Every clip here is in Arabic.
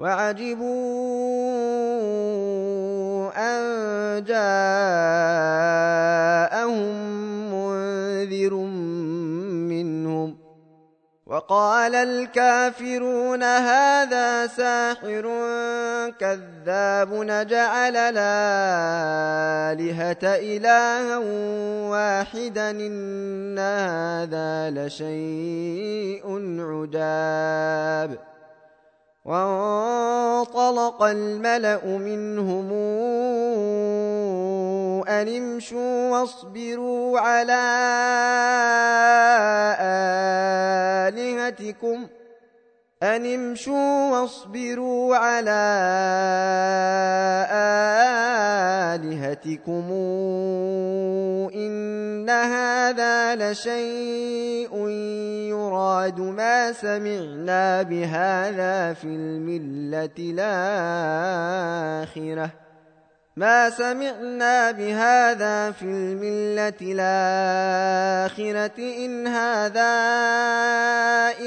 وعجبوا أن جاءهم منذر منهم وقال الكافرون هذا ساحر كذاب نجعل الآلهة إلها واحدا إن هذا لشيء عجاب وانطلق الملأ منهم أن امشوا واصبروا على آلهتكم أن امشوا واصبروا على آلهتكم إن هذا لشيء يراد ما سمعنا بهذا في الملة الآخرة ما سمعنا بهذا في الملة الآخرة إن هذا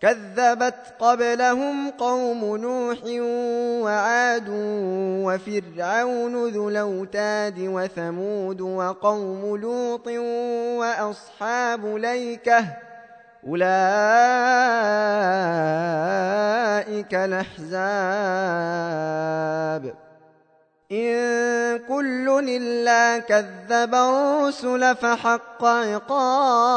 كذبت قبلهم قوم نوح وعاد وفرعون ذو الأوتاد وثمود وقوم لوط وأصحاب ليكة أولئك الأحزاب. إن كل إلا كذب الرسل فحق عقاب.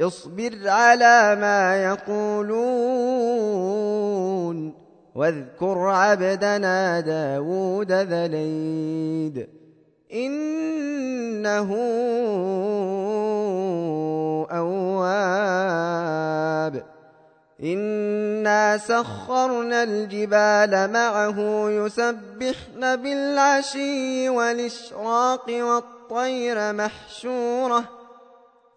اصبر على ما يقولون واذكر عبدنا داود ذليد إنه أواب. إنا سخرنا الجبال معه يسبحن بالعشي والإشراق والطير محشوره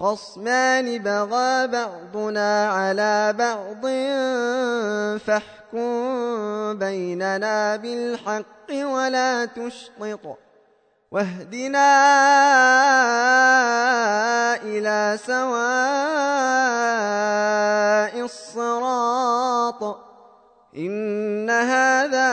خصمان بغى بعضنا على بعض فاحكم بيننا بالحق ولا تشطط واهدنا إلى سواء الصراط إن هذا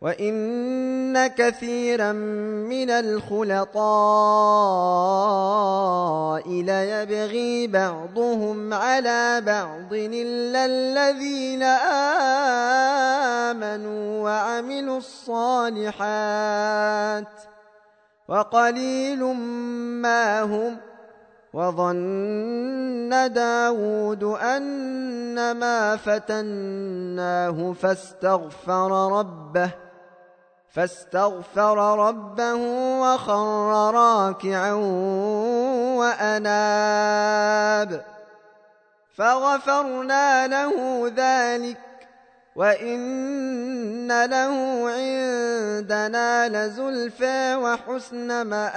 وإن كثيرا من الخلطاء ليبغي بعضهم على بعض إلا الذين آمنوا وعملوا الصالحات وقليل ما هم وظن داود أنما فتناه فاستغفر ربه فاستغفر ربه وخر راكعا وأناب. فغفرنا له ذلك وإن له عندنا لزلفى وحسن مآب.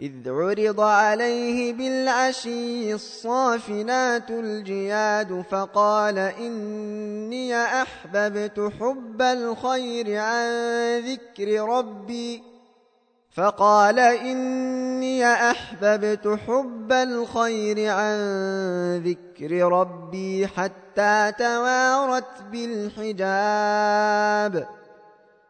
إذ عرض عليه بالعشي الصافنات الجياد فقال إني أحببت حب الخير عن ذكر ربي. فقال إني أحببت حب الخير عن ذكر ربي حتى توارت بالحجاب.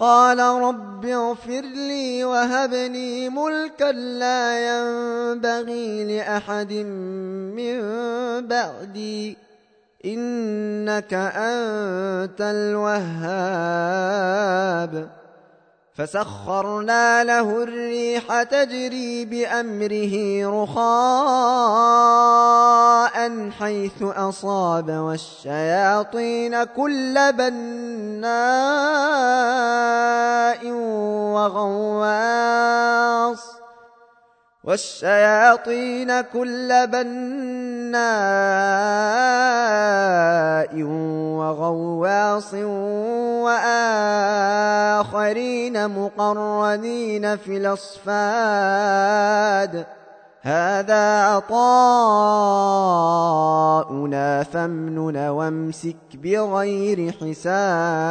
قال رب اغفر لي وهب لي ملكا لا ينبغي لأحد من بعدي. إنك أنت الوهاب. فسخرنا له الريح تجري بأمره رخاء حيث أصاب والشياطين كل بناء وغواص والشياطين كل بناء وغواص وآخرين مقرنين في الأصفاد. هذا عطاؤنا فامنن وامسك بغير حساب.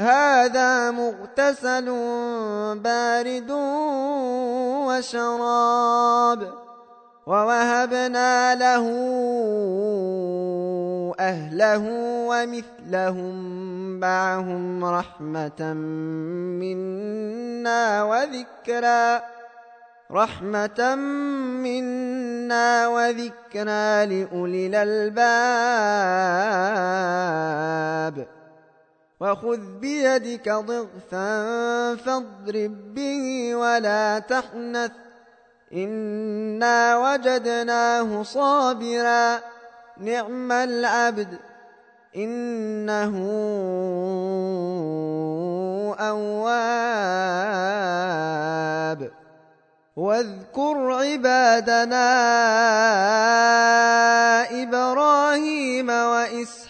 هذا مغتسل بارد وشراب ووهبنا له أهله ومثلهم معهم رحمة منا وذكرى رحمة منا وذكرى لأولي الألباب وخذ بيدك ضغثا فاضرب به ولا تحنث. إنا وجدناه صابرا. نعم العبد. إنه أواب. واذكر عبادنا إبراهيم وإسحاق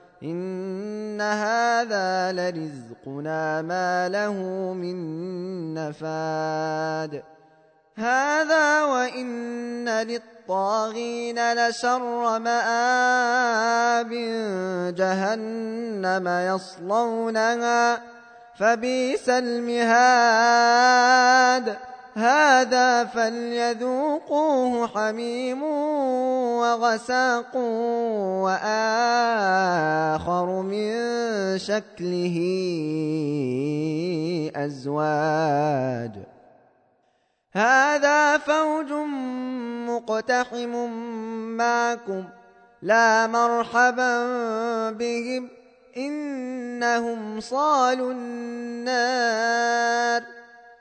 إن هذا لرزقنا ما له من نفاد هذا وإن للطاغين لشر مآب جهنم يصلونها فبئس المهاد هذا فليذوقوه حميم وغساق وآخر من شكله أزواج. هذا فوج مقتحم معكم لا مرحبا بهم إنهم صالوا النار.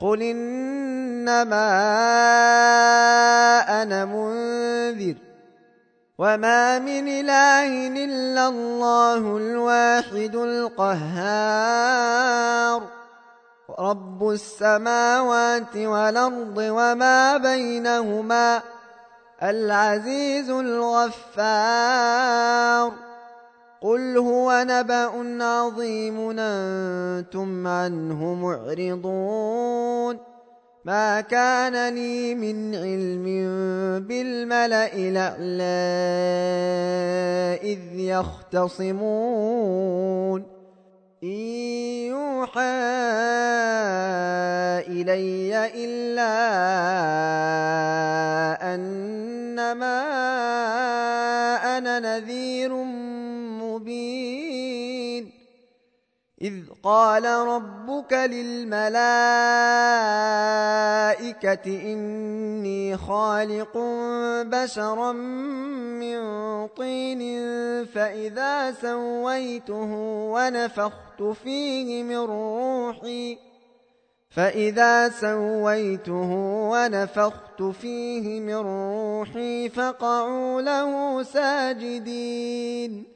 قل إنما أنا منذر وما من إله إلا الله الواحد القهار رب السماوات والأرض وما بينهما العزيز الغفار قل هو نبأ عظيم أنتم عنه معرضون ما كان لي من علم بالملأ الأعلى إذ يختصمون إن يوحى إلي إلا أنما أنا نذير مبين. إذ قال ربك للملائكة إني خالق بشرا من طين فإذا سويته ونفخت فيه من روحي فإذا سويته ونفخت فيه من روحي فقعوا له ساجدين.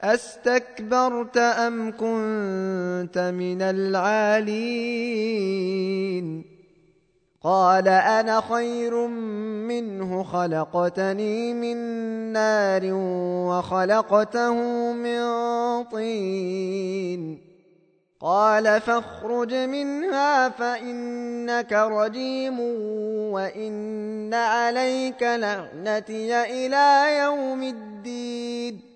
أستكبرت أم كنت من العالين؟ قال أنا خير منه خلقتني من نار وخلقته من طين. قال فاخرج منها فإنك رجيم وإن عليك لعنتي إلى يوم الدين.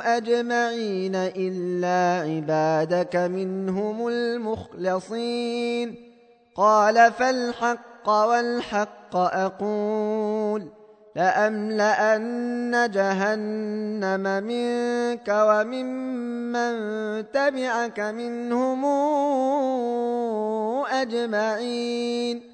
أجمعين إلا عبادك منهم المخلصين. قال فالحق والحق أقول لأملأن جهنم منك وممن تبعك منهم أجمعين.